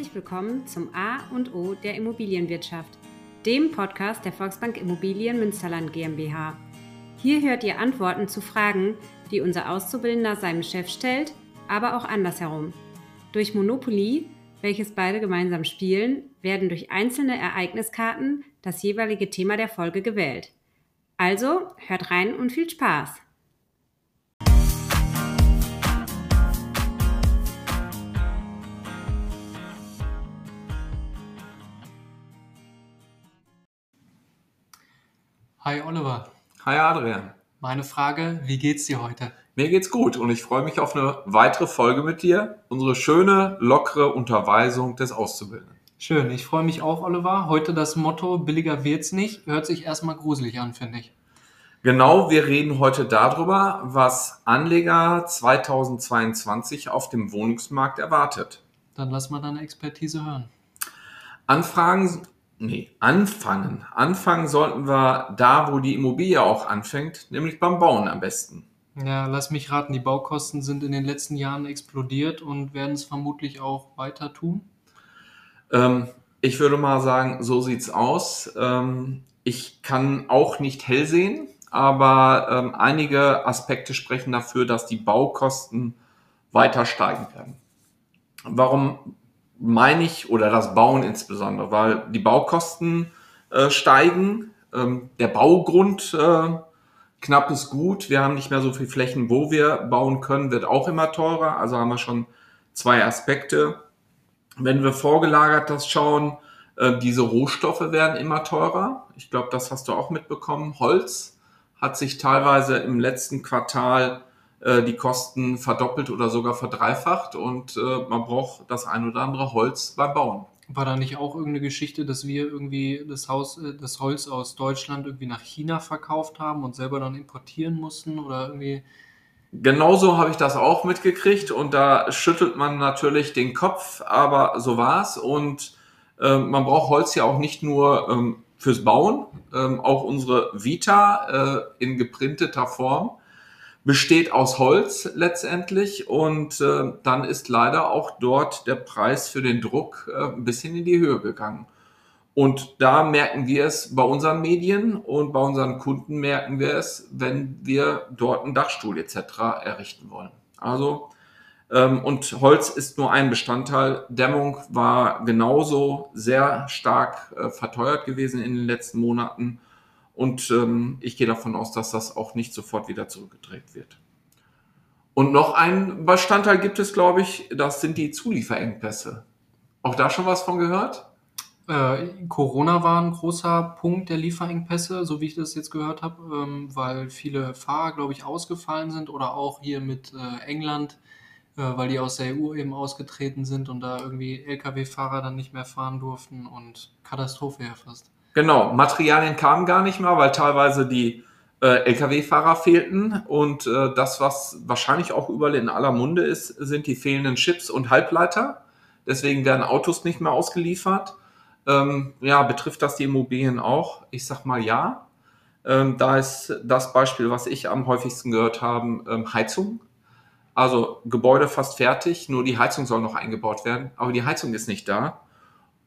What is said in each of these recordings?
Herzlich willkommen zum A und O der Immobilienwirtschaft, dem Podcast der Volksbank Immobilien Münsterland GmbH. Hier hört ihr Antworten zu Fragen, die unser Auszubildender seinem Chef stellt, aber auch andersherum. Durch Monopoly, welches beide gemeinsam spielen, werden durch einzelne Ereigniskarten das jeweilige Thema der Folge gewählt. Also hört rein und viel Spaß! Hi Oliver. Hi Adrian. Meine Frage, wie geht's dir heute? Mir geht's gut und ich freue mich auf eine weitere Folge mit dir. Unsere schöne, lockere Unterweisung des Auszubildenden. Schön, ich freue mich auch, Oliver. Heute das Motto, billiger wird's nicht, hört sich erstmal gruselig an, finde ich. Genau, wir reden heute darüber, was Anleger 2022 auf dem Wohnungsmarkt erwartet. Dann lass mal deine Expertise hören. Anfragen Nee, anfangen. Anfangen sollten wir da, wo die Immobilie auch anfängt, nämlich beim Bauen am besten. Ja, lass mich raten, die Baukosten sind in den letzten Jahren explodiert und werden es vermutlich auch weiter tun? Ähm, ich würde mal sagen, so sieht's aus. Ähm, ich kann auch nicht hell sehen, aber ähm, einige Aspekte sprechen dafür, dass die Baukosten weiter steigen werden. Warum meine ich, oder das Bauen insbesondere, weil die Baukosten äh, steigen, ähm, der Baugrund äh, knappes Gut, wir haben nicht mehr so viel Flächen, wo wir bauen können, wird auch immer teurer, also haben wir schon zwei Aspekte. Wenn wir vorgelagert das schauen, äh, diese Rohstoffe werden immer teurer. Ich glaube, das hast du auch mitbekommen. Holz hat sich teilweise im letzten Quartal äh, die Kosten verdoppelt oder sogar verdreifacht und äh, man braucht das ein oder andere Holz beim Bauen. War da nicht auch irgendeine Geschichte, dass wir irgendwie das Haus, äh, das Holz aus Deutschland irgendwie nach China verkauft haben und selber dann importieren mussten oder irgendwie? Genauso habe ich das auch mitgekriegt und da schüttelt man natürlich den Kopf, aber so war's und äh, man braucht Holz ja auch nicht nur ähm, fürs Bauen, ähm, auch unsere Vita äh, in geprinteter Form besteht aus Holz letztendlich und äh, dann ist leider auch dort der Preis für den Druck äh, ein bisschen in die Höhe gegangen. Und da merken wir es bei unseren Medien und bei unseren Kunden merken wir es, wenn wir dort einen Dachstuhl etc. errichten wollen. Also ähm, und Holz ist nur ein Bestandteil. Dämmung war genauso sehr stark äh, verteuert gewesen in den letzten Monaten und ähm, ich gehe davon aus, dass das auch nicht sofort wieder zurückgedreht wird. Und noch ein Bestandteil gibt es, glaube ich, das sind die Zulieferengpässe. Auch da schon was von gehört? Äh, Corona war ein großer Punkt der Lieferengpässe, so wie ich das jetzt gehört habe, ähm, weil viele Fahrer, glaube ich, ausgefallen sind oder auch hier mit äh, England, äh, weil die aus der EU eben ausgetreten sind und da irgendwie Lkw-Fahrer dann nicht mehr fahren durften und Katastrophe ja fast. Genau, Materialien kamen gar nicht mehr, weil teilweise die äh, Lkw-Fahrer fehlten. Und äh, das, was wahrscheinlich auch überall in aller Munde ist, sind die fehlenden Chips und Halbleiter. Deswegen werden Autos nicht mehr ausgeliefert. Ähm, ja, betrifft das die Immobilien auch? Ich sag mal ja. Ähm, da ist das Beispiel, was ich am häufigsten gehört habe, ähm, Heizung. Also Gebäude fast fertig, nur die Heizung soll noch eingebaut werden, aber die Heizung ist nicht da.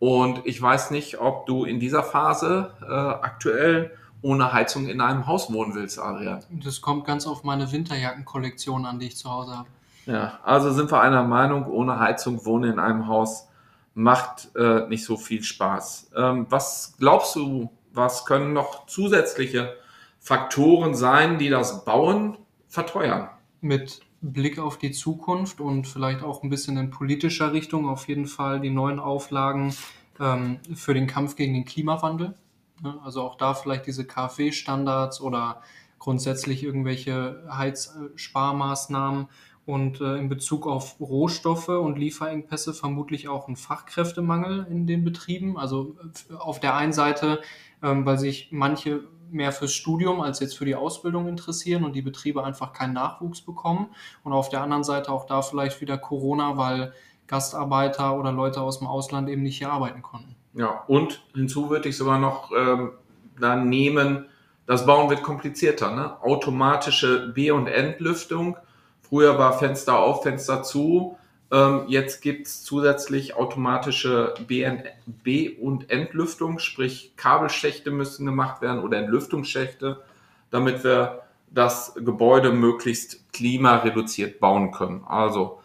Und ich weiß nicht, ob du in dieser Phase äh, aktuell ohne Heizung in einem Haus wohnen willst, Adrian. Das kommt ganz auf meine Winterjackenkollektion an, die ich zu Hause habe. Ja, also sind wir einer Meinung, ohne Heizung wohnen in einem Haus macht äh, nicht so viel Spaß. Ähm, was glaubst du, was können noch zusätzliche Faktoren sein, die das Bauen verteuern? Mit Blick auf die Zukunft und vielleicht auch ein bisschen in politischer Richtung auf jeden Fall die neuen Auflagen ähm, für den Kampf gegen den Klimawandel. Ne? Also auch da vielleicht diese KfW-Standards oder grundsätzlich irgendwelche Heizsparmaßnahmen und äh, in Bezug auf Rohstoffe und Lieferengpässe vermutlich auch ein Fachkräftemangel in den Betrieben. Also äh, auf der einen Seite, ähm, weil sich manche mehr fürs Studium als jetzt für die Ausbildung interessieren und die Betriebe einfach keinen Nachwuchs bekommen. Und auf der anderen Seite auch da vielleicht wieder Corona, weil Gastarbeiter oder Leute aus dem Ausland eben nicht hier arbeiten konnten. Ja, und hinzu würde ich sogar noch ähm, dann nehmen, das Bauen wird komplizierter. Ne? Automatische B- und Entlüftung. Früher war Fenster auf, Fenster zu. Ähm, jetzt gibt es zusätzlich automatische B- und Entlüftung, sprich Kabelschächte müssen gemacht werden oder Entlüftungsschächte, damit wir das Gebäude möglichst klimareduziert bauen können. Also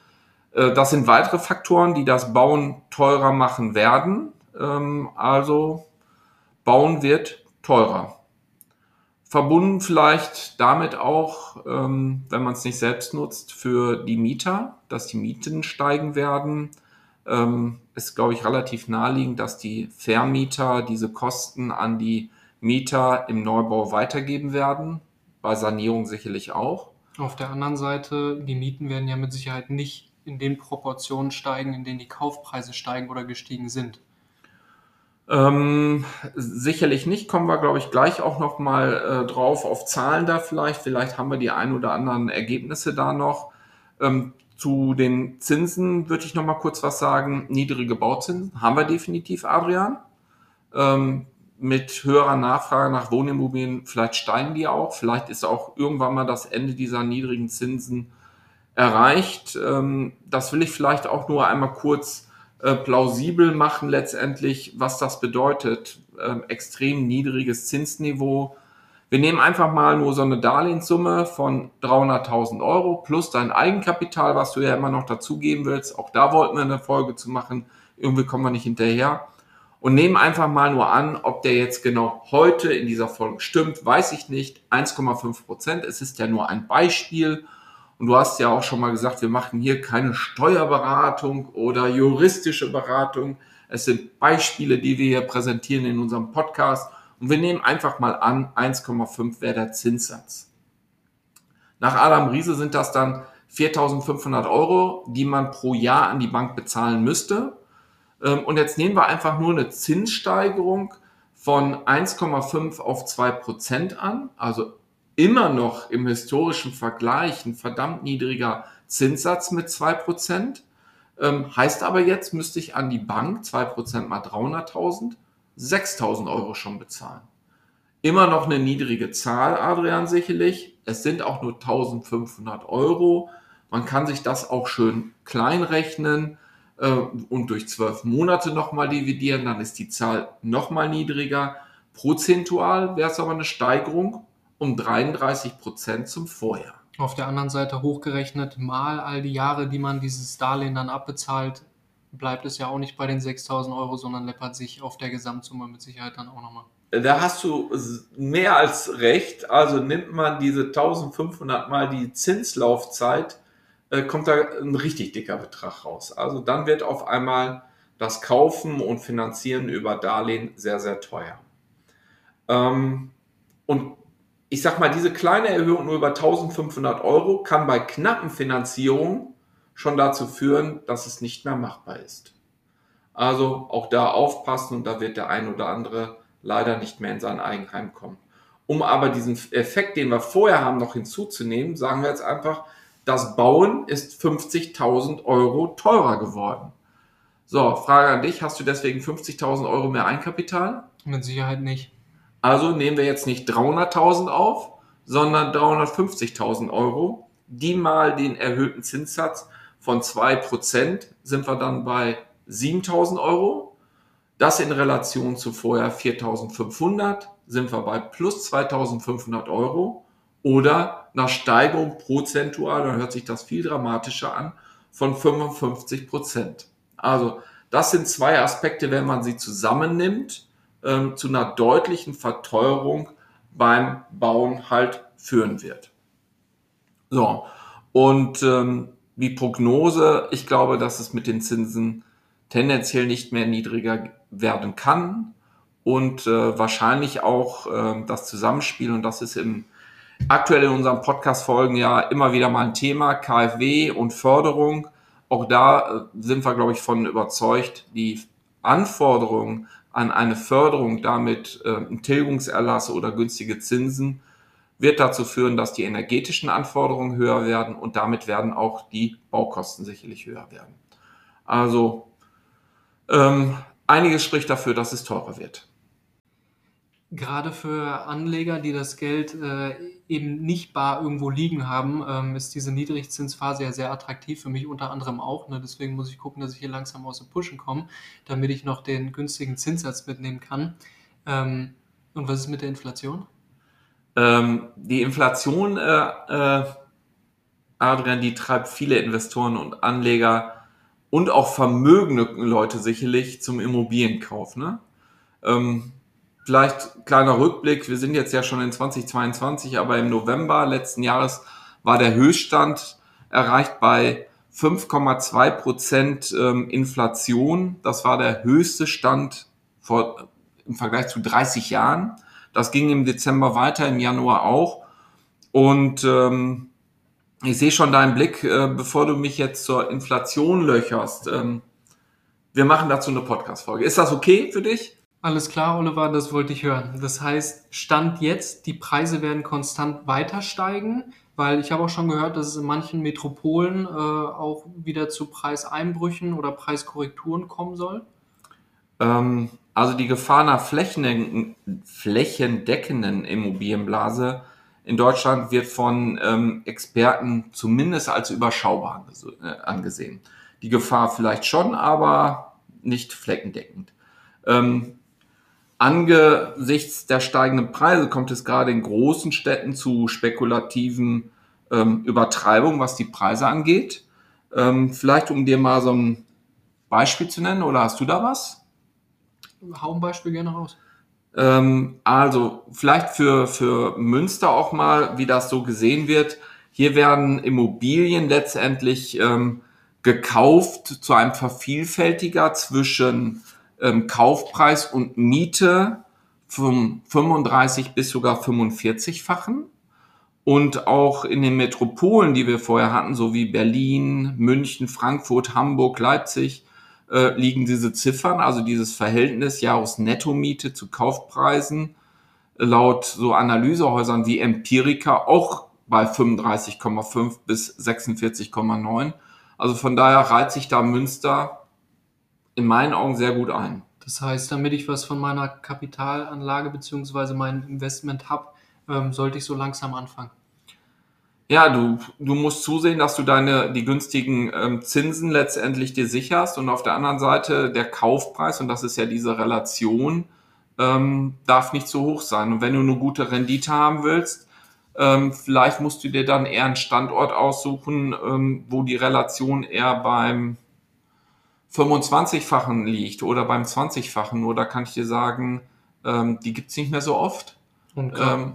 äh, das sind weitere Faktoren, die das Bauen teurer machen werden. Ähm, also Bauen wird teurer. Verbunden vielleicht damit auch, ähm, wenn man es nicht selbst nutzt, für die Mieter, dass die Mieten steigen werden. Ähm, ist, glaube ich, relativ naheliegend, dass die Vermieter diese Kosten an die Mieter im Neubau weitergeben werden. Bei Sanierung sicherlich auch. Auf der anderen Seite, die Mieten werden ja mit Sicherheit nicht in den Proportionen steigen, in denen die Kaufpreise steigen oder gestiegen sind. Ähm, sicherlich nicht, kommen wir, glaube ich, gleich auch noch mal äh, drauf auf Zahlen da vielleicht. Vielleicht haben wir die ein oder anderen Ergebnisse da noch. Ähm, zu den Zinsen würde ich noch mal kurz was sagen. Niedrige Bauzinsen haben wir definitiv, Adrian. Ähm, mit höherer Nachfrage nach Wohnimmobilien, vielleicht steigen die auch. Vielleicht ist auch irgendwann mal das Ende dieser niedrigen Zinsen erreicht. Ähm, das will ich vielleicht auch nur einmal kurz äh, plausibel machen letztendlich, was das bedeutet. Ähm, extrem niedriges Zinsniveau. Wir nehmen einfach mal nur so eine Darlehenssumme von 300.000 Euro plus dein Eigenkapital, was du ja immer noch dazugeben willst. Auch da wollten wir eine Folge zu machen. Irgendwie kommen wir nicht hinterher. Und nehmen einfach mal nur an, ob der jetzt genau heute in dieser Folge stimmt, weiß ich nicht. 1,5 Prozent. Es ist ja nur ein Beispiel. Und du hast ja auch schon mal gesagt, wir machen hier keine Steuerberatung oder juristische Beratung. Es sind Beispiele, die wir hier präsentieren in unserem Podcast. Und wir nehmen einfach mal an, 1,5 wäre der Zinssatz. Nach Adam Riese sind das dann 4.500 Euro, die man pro Jahr an die Bank bezahlen müsste. Ähm, und jetzt nehmen wir einfach nur eine Zinssteigerung von 1,5 auf 2 Prozent an, also immer noch im historischen Vergleich ein verdammt niedriger Zinssatz mit 2%. Ähm, heißt aber jetzt, müsste ich an die Bank 2% mal 300.000, 6.000 Euro schon bezahlen. Immer noch eine niedrige Zahl, Adrian, sicherlich. Es sind auch nur 1.500 Euro. Man kann sich das auch schön klein rechnen äh, und durch zwölf Monate nochmal dividieren, dann ist die Zahl nochmal niedriger. Prozentual wäre es aber eine Steigerung um 33 Prozent zum Vorjahr. Auf der anderen Seite hochgerechnet, mal all die Jahre, die man dieses Darlehen dann abbezahlt, bleibt es ja auch nicht bei den 6000 Euro, sondern läppert sich auf der Gesamtsumme mit Sicherheit dann auch nochmal. Da hast du mehr als recht. Also nimmt man diese 1500 mal die Zinslaufzeit, äh, kommt da ein richtig dicker Betrag raus. Also dann wird auf einmal das Kaufen und Finanzieren über Darlehen sehr, sehr teuer. Ähm, und ich sag mal, diese kleine Erhöhung nur über 1500 Euro kann bei knappen Finanzierungen schon dazu führen, dass es nicht mehr machbar ist. Also auch da aufpassen und da wird der ein oder andere leider nicht mehr in sein Eigenheim kommen. Um aber diesen Effekt, den wir vorher haben, noch hinzuzunehmen, sagen wir jetzt einfach, das Bauen ist 50.000 Euro teurer geworden. So, Frage an dich, hast du deswegen 50.000 Euro mehr Einkapital? Mit Sicherheit nicht. Also nehmen wir jetzt nicht 300.000 auf, sondern 350.000 Euro. Die mal den erhöhten Zinssatz von 2% sind wir dann bei 7.000 Euro. Das in Relation zu vorher 4.500 sind wir bei plus 2.500 Euro. Oder nach Steigerung prozentual, dann hört sich das viel dramatischer an, von 55% Also das sind zwei Aspekte, wenn man sie zusammennimmt ähm, zu einer deutlichen Verteuerung beim Bauen halt führen wird. So, und ähm, die Prognose, ich glaube, dass es mit den Zinsen tendenziell nicht mehr niedriger werden kann und äh, wahrscheinlich auch äh, das Zusammenspiel, und das ist im aktuell in unseren Podcast-Folgen ja immer wieder mal ein Thema, KfW und Förderung. Auch da äh, sind wir, glaube ich, von überzeugt, die Anforderungen an eine Förderung, damit äh, ein Tilgungserlass oder günstige Zinsen, wird dazu führen, dass die energetischen Anforderungen höher werden und damit werden auch die Baukosten sicherlich höher werden. Also ähm, einiges spricht dafür, dass es teurer wird. Gerade für Anleger, die das Geld äh, eben nicht bar irgendwo liegen haben, ähm, ist diese Niedrigzinsphase ja sehr attraktiv für mich unter anderem auch. Ne? Deswegen muss ich gucken, dass ich hier langsam aus dem Pushen komme, damit ich noch den günstigen Zinssatz mitnehmen kann. Ähm, und was ist mit der Inflation? Ähm, die Inflation, äh, äh, Adrian, die treibt viele Investoren und Anleger und auch vermögende Leute sicherlich zum Immobilienkauf. Ne? Ähm, vielleicht kleiner Rückblick, wir sind jetzt ja schon in 2022, aber im November letzten Jahres war der Höchststand erreicht bei 5,2 Prozent ähm, Inflation. Das war der höchste Stand vor, im Vergleich zu 30 Jahren. Das ging im Dezember weiter, im Januar auch. Und ähm, ich sehe schon deinen Blick, äh, bevor du mich jetzt zur Inflation löcherst. Ähm, wir machen dazu eine Podcast-Folge. Ist das okay für dich? Alles klar, Oliver, das wollte ich hören. Das heißt, Stand jetzt, die Preise werden konstant weiter steigen, weil ich habe auch schon gehört, dass es in manchen Metropolen äh, auch wieder zu Preiseinbrüchen oder Preiskorrekturen kommen soll. Ähm, also die Gefahr einer flächendeckenden Immobilienblase in Deutschland wird von ähm, Experten zumindest als überschaubar äh, angesehen. Die Gefahr vielleicht schon, aber nicht fleckendeckend. Ähm, angesichts der steigenden Preise kommt es gerade in großen Städten zu spekulativen ähm, Übertreibungen, was die Preise angeht. Ähm, vielleicht um dir mal so ein Beispiel zu nennen, oder hast du da was? Hau ein Beispiel gerne raus. Ähm, also vielleicht für, für Münster auch mal, wie das so gesehen wird. Hier werden Immobilien letztendlich ähm, gekauft zu einem Vervielfältiger zwischen ähm, Kaufpreis und Miete vom 35 bis sogar 45-fachen. Und auch in den Metropolen, die wir vorher hatten, so wie Berlin, München, Frankfurt, Hamburg, Leipzig, äh, liegen diese Ziffern, also dieses Verhältnis Jahresnettomiete zu Kaufpreisen, laut so Analysehäusern wie Empirica auch bei 35,5 bis 46,9. Also von daher reiht sich da Münster in meinen Augen sehr gut ein. Das heißt, damit ich was von meiner Kapitalanlage bzw. meinem Investment habe, ähm, sollte ich so langsam anfangen. Ja, du, du musst zusehen, dass du deine, die günstigen ähm, Zinsen letztendlich dir sicherst und auf der anderen Seite der Kaufpreis, und das ist ja diese Relation, ähm, darf nicht zu hoch sein. Und wenn du eine gute Rendite haben willst, ähm, vielleicht musst du dir dann eher einen Standort aussuchen, ähm, wo die Relation eher beim 25-fachen liegt oder beim 20-fachen. Nur da kann ich dir sagen, ähm, die gibt's nicht mehr so oft. Und Ähm,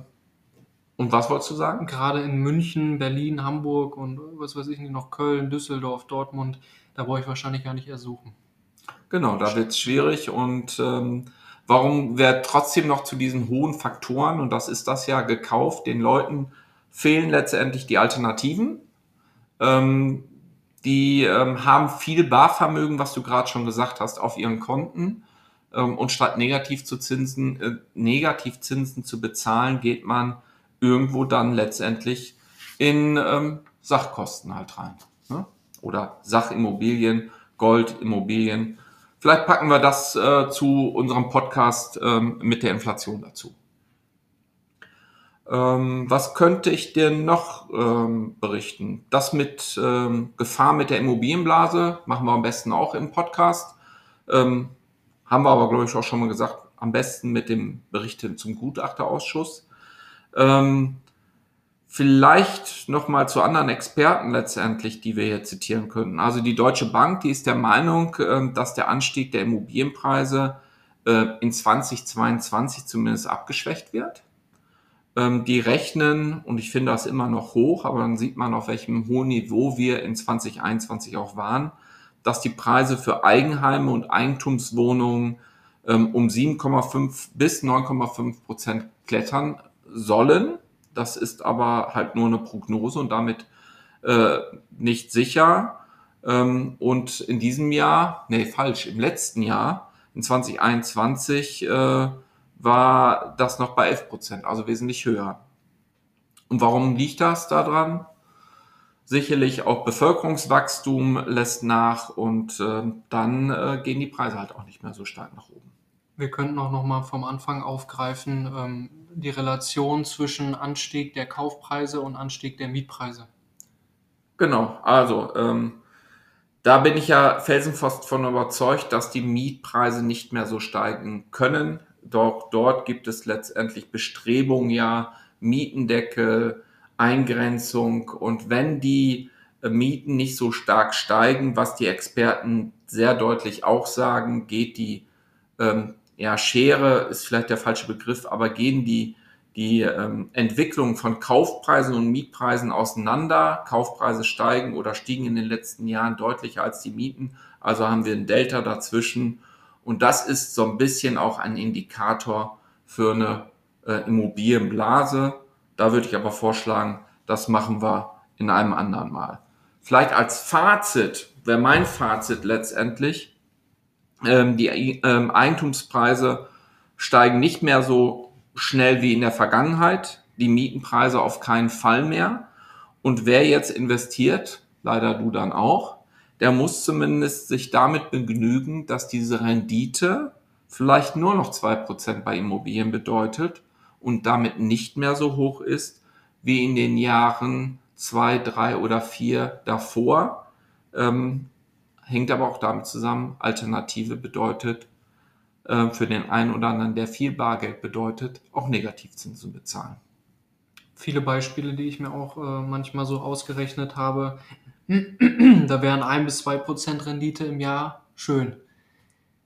und was wolltest du sagen? gerade in München, Berlin, Hamburg und was weiß ich nicht noch, Köln, Düsseldorf, Dortmund, da brauche ich wahrscheinlich gar nicht ersuchen. Genau, da wird's schwierig. Und ähm, warum wird trotzdem noch zu diesen hohen Faktoren, und das ist das ja gekauft, den Leuten fehlen letztendlich die Alternativen. Ähm, die ähm, haben viel Barvermögen, was du gerade schon gesagt hast, auf ihren Konten. Ähm, und statt negativ zu Zinsen, äh, Negativzinsen zu bezahlen, geht man irgendwo dann letztendlich in ähm, Sachkosten halt rein. Ne? Oder Sachimmobilien, Goldimmobilien. Vielleicht packen wir das äh, zu unserem Podcast ähm, mit der Inflation dazu. Ähm, was könnte ich dir noch ähm, berichten? Das mit ähm, Gefahr mit der Immobilienblase machen wir am besten auch im Podcast. Ähm, haben wir aber, glaube ich, auch schon mal gesagt, am besten mit dem Bericht zum Gutachterausschuss. Ähm, vielleicht noch mal zu anderen Experten letztendlich, die wir hier zitieren könnten. Also die Deutsche Bank, die ist der Meinung, ähm, dass der Anstieg der Immobilienpreise äh, in 2022 zumindest abgeschwächt wird. Ähm, die rechnen, und ich finde das immer noch hoch, aber dann sieht man, auf welchem hohen Niveau wir in 2021 auch waren, dass die Preise für Eigenheime und Eigentumswohnungen ähm, um 7,5 bis 9,5 Prozent klettern sollen. Das ist aber halt nur eine Prognose und damit äh, nicht sicher. Ähm, und in diesem Jahr, nee, falsch, im letzten Jahr, in 2021, äh, war das noch bei 11 Prozent, also wesentlich höher. Und warum liegt das daran? Sicherlich auch Bevölkerungswachstum lässt nach und äh, dann äh, gehen die Preise halt auch nicht mehr so stark nach oben. Wir könnten auch noch mal vom Anfang aufgreifen, ähm, die Relation zwischen Anstieg der Kaufpreise und Anstieg der Mietpreise. Genau, also ähm, da bin ich ja felsenfest von überzeugt, dass die Mietpreise nicht mehr so steigen können. Doch dort gibt es letztendlich Bestrebungen, ja, Mietendeckel, Eingrenzung und wenn die äh, Mieten nicht so stark steigen, was die Experten sehr deutlich auch sagen, geht die ähm, ja, Schere ist vielleicht der falsche Begriff, aber gehen die, die ähm, Entwicklung von Kaufpreisen und Mietpreisen auseinander. Kaufpreise steigen oder stiegen in den letzten Jahren deutlicher als die Mieten. Also haben wir ein Delta dazwischen. Und das ist so ein bisschen auch ein Indikator für eine äh, Immobilienblase. Da würde ich aber vorschlagen, das machen wir in einem anderen Mal. Vielleicht als Fazit, wäre mein Fazit letztendlich, ähm, die ähm, Eigentumspreise steigen nicht mehr so schnell wie in der Vergangenheit, die Mietenpreise auf keinen Fall mehr. Und wer jetzt investiert, leider du dann auch, der muss zumindest sich damit begnügen, dass diese Rendite vielleicht nur noch zwei Prozent bei Immobilien bedeutet und damit nicht mehr so hoch ist wie in den Jahren zwei, drei oder vier davor. Ähm, hängt aber auch damit zusammen, Alternative bedeutet äh, für den einen oder anderen, der viel Bargeld bedeutet, auch Negativzinsen bezahlen. Viele Beispiele, die ich mir auch äh, manchmal so ausgerechnet habe, da wären ein bis zwei Prozent Rendite im Jahr schön.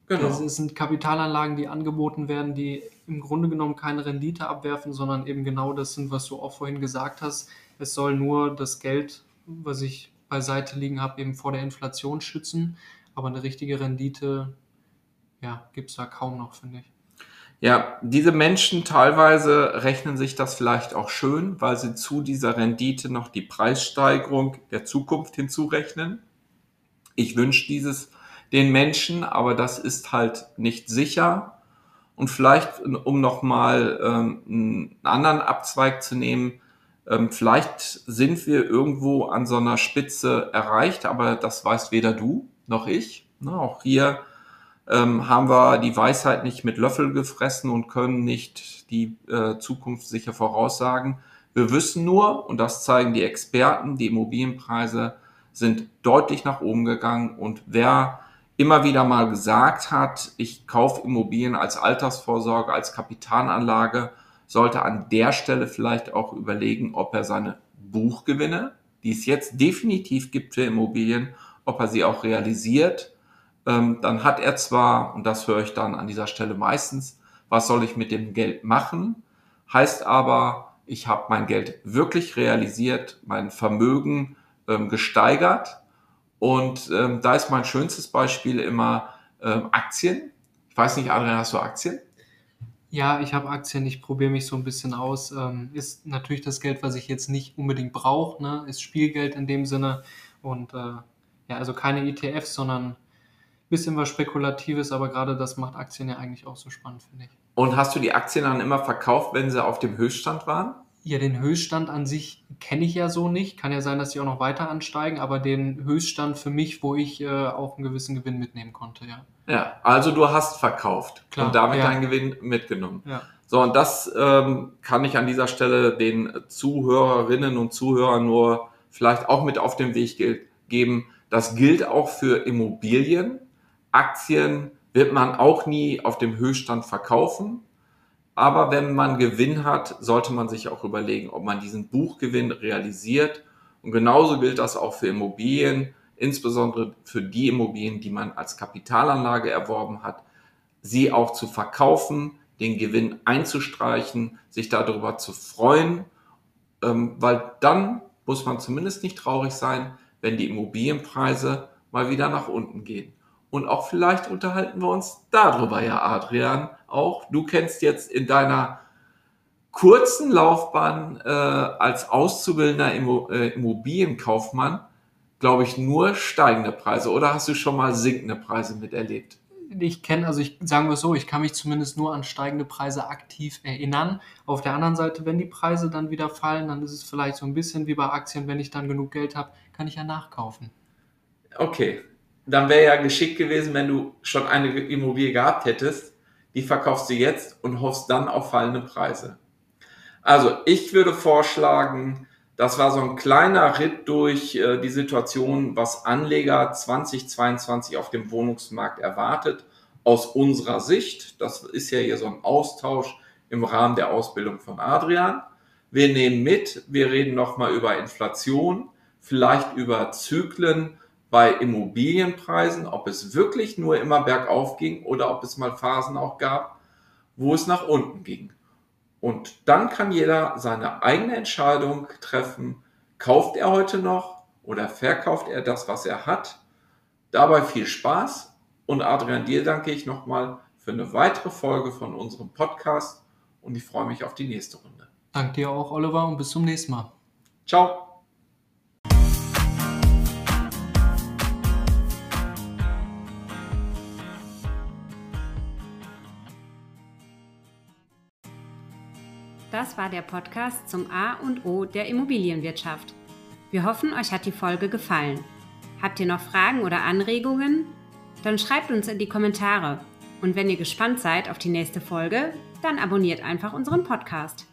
Genau. Das sind Kapitalanlagen, die angeboten werden, die im Grunde genommen keine Rendite abwerfen, sondern eben genau das sind, was du auch vorhin gesagt hast. Es soll nur das Geld, was ich beiseite liegen habe, eben vor der Inflation schützen. Aber eine richtige Rendite, ja, gibt es da kaum noch, finde ich. Ja, diese Menschen teilweise rechnen sich das vielleicht auch schön, weil sie zu dieser Rendite noch die Preissteigerung der Zukunft hinzurechnen. Ich wünsche dieses den Menschen, aber das ist halt nicht sicher. Und vielleicht, um nochmal ähm, einen anderen Abzweig zu nehmen, ähm, vielleicht sind wir irgendwo an so einer Spitze erreicht, aber das weiß weder du noch ich. Ne, auch hier ähm, haben wir die Weisheit nicht mit Löffel gefressen und können nicht die äh, Zukunft sicher voraussagen. Wir wissen nur, und das zeigen die Experten, die Immobilienpreise sind deutlich nach oben gegangen und wer immer wieder mal gesagt hat, ich kaufe Immobilien als Altersvorsorge, als Kapitalanlage, sollte an der Stelle vielleicht auch überlegen, ob er seine Buchgewinne, die es jetzt definitiv gibt für Immobilien, ob er sie auch realisiert. Ähm, dann hat er zwar, und das höre ich dann an dieser Stelle meistens, was soll ich mit dem Geld machen? Heißt aber, ich habe mein Geld wirklich realisiert, mein Vermögen ähm, gesteigert. Und ähm, da ist mein schönstes Beispiel immer ähm, Aktien. Ich weiß nicht, Adrian, hast du Aktien? Ja, ich habe Aktien, ich probiere mich so ein bisschen aus. Ähm, ist natürlich das Geld, was ich jetzt nicht unbedingt brauche, ne? ist Spielgeld in dem Sinne. Und äh, ja, also keine ETFs, sondern bisschen was Spekulatives, aber gerade das macht Aktien ja eigentlich auch so spannend, finde ich. Und hast du die Aktien dann immer verkauft, wenn sie auf dem Höchststand waren? Ja, den Höchststand an sich kenne ich ja so nicht. Kann ja sein, dass die auch noch weiter ansteigen, aber den Höchststand für mich, wo ich äh, auch einen gewissen Gewinn mitnehmen konnte, ja. Ja, also du hast verkauft Klar, und damit ja. deinen Gewinn mitgenommen. Ja. So, und das ähm, kann ich an dieser Stelle den Zuhörerinnen und Zuhörern nur vielleicht auch mit auf den Weg geben. Das gilt auch für Immobilien. Aktien wird man auch nie auf dem Höchststand verkaufen. Aber wenn man Gewinn hat, sollte man sich auch überlegen, ob man diesen Buchgewinn realisiert. Und genauso gilt das auch für Immobilien, insbesondere für die Immobilien, die man als Kapitalanlage erworben hat, sie auch zu verkaufen, den Gewinn einzustreichen, sich darüber zu freuen, ähm, weil dann muss man zumindest nicht traurig sein, wenn die Immobilienpreise mal wieder nach unten gehen. Und auch vielleicht unterhalten wir uns darüber, ja, Adrian, auch. Du kennst jetzt in deiner kurzen Laufbahn äh, als auszubildender Immo äh, Immobilienkaufmann, glaube ich, nur steigende Preise. Oder hast du schon mal sinkende Preise miterlebt? Ich kenne, also ich sagen wir es so, ich kann mich zumindest nur an steigende Preise aktiv erinnern. Auf der anderen Seite, wenn die Preise dann wieder fallen, dann ist es vielleicht so ein bisschen wie bei Aktien, wenn ich dann genug Geld habe, kann ich ja nachkaufen. Okay, dann wäre ja geschickt gewesen, wenn du schon eine Immobilie gehabt hättest, die verkaufst du jetzt und hoffst dann auf fallende Preise. Also ich würde vorschlagen, das war so ein kleiner Ritt durch äh, die Situation, was Anleger 2022 auf dem Wohnungsmarkt erwartet, aus unserer Sicht. Das ist ja hier so ein Austausch im Rahmen der Ausbildung von Adrian. Wir nehmen mit, wir reden nochmal über Inflation, vielleicht über Zyklen bei Immobilienpreisen, ob es wirklich nur immer bergauf ging oder ob es mal Phasen auch gab, wo es nach unten ging. Und dann kann jeder seine eigene Entscheidung treffen, kauft er heute noch oder verkauft er das, was er hat. Dabei viel Spaß und Adrian, dir danke ich nochmal für eine weitere Folge von unserem Podcast und ich freue mich auf die nächste Runde. Danke dir auch, Oliver, und bis zum nächsten Mal. Ciao. Das war der Podcast zum A und O der Immobilienwirtschaft. Wir hoffen, euch hat die Folge gefallen. Habt ihr noch Fragen oder Anregungen? Dann schreibt uns in die Kommentare. Und wenn ihr gespannt seid auf die nächste Folge, dann abonniert einfach unseren Podcast.